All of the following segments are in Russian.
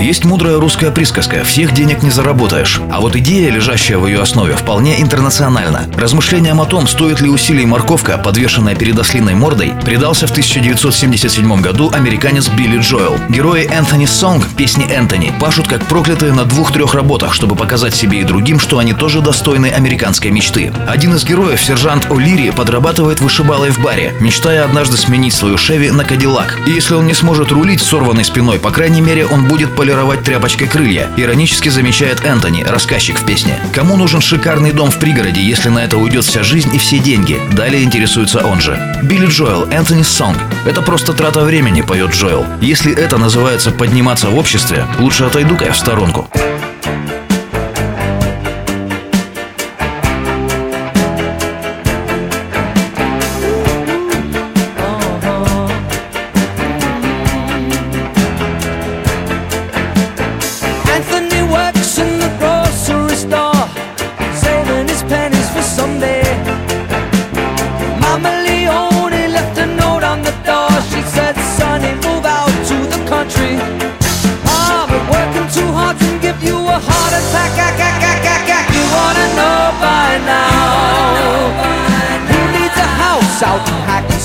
Есть мудрая русская присказка «всех денег не заработаешь». А вот идея, лежащая в ее основе, вполне интернациональна. Размышлениям о том, стоит ли усилий морковка, подвешенная перед ослиной мордой, предался в 1977 году американец Билли Джоэл. Герои Энтони Сонг, песни Энтони, пашут как проклятые на двух-трех работах, чтобы показать себе и другим, что они тоже достойны американской мечты. Один из героев, сержант О'Лири, подрабатывает вышибалой в баре, мечтая однажды сменить свою Шеви на Кадиллак. И если он не сможет рулить сорванной спиной, по крайней мере, он будет полировать тряпочкой крылья, иронически замечает Энтони, рассказчик в песне. Кому нужен шикарный дом в пригороде, если на это уйдет вся жизнь и все деньги? Далее интересуется он же. Билли Джоэл, Энтони Сонг. Это просто трата времени, поет Джоэл. Если это называется подниматься в обществе, лучше отойду-ка я в сторонку.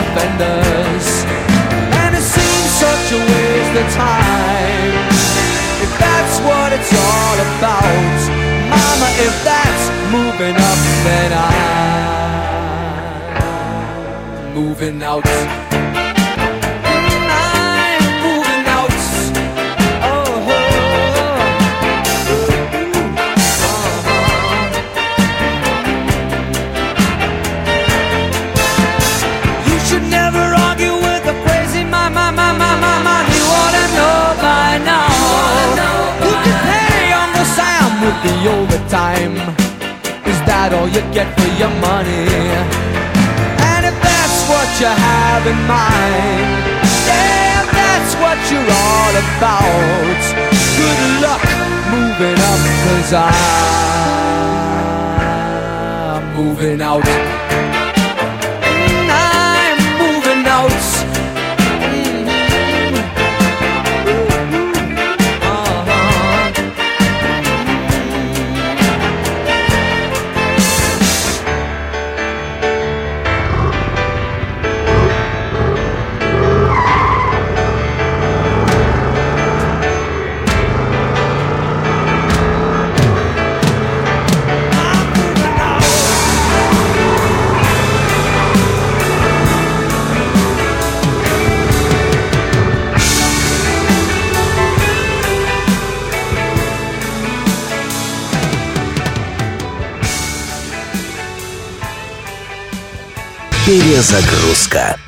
The fenders And it seems such a waste of time. If that's what it's all about Mama, if that's moving up Then I'm moving out overtime. Is that all you get for your money? And if that's what you have in mind, yeah, that's what you're all about. Good luck moving up, cause I'm moving out. Перезагрузка.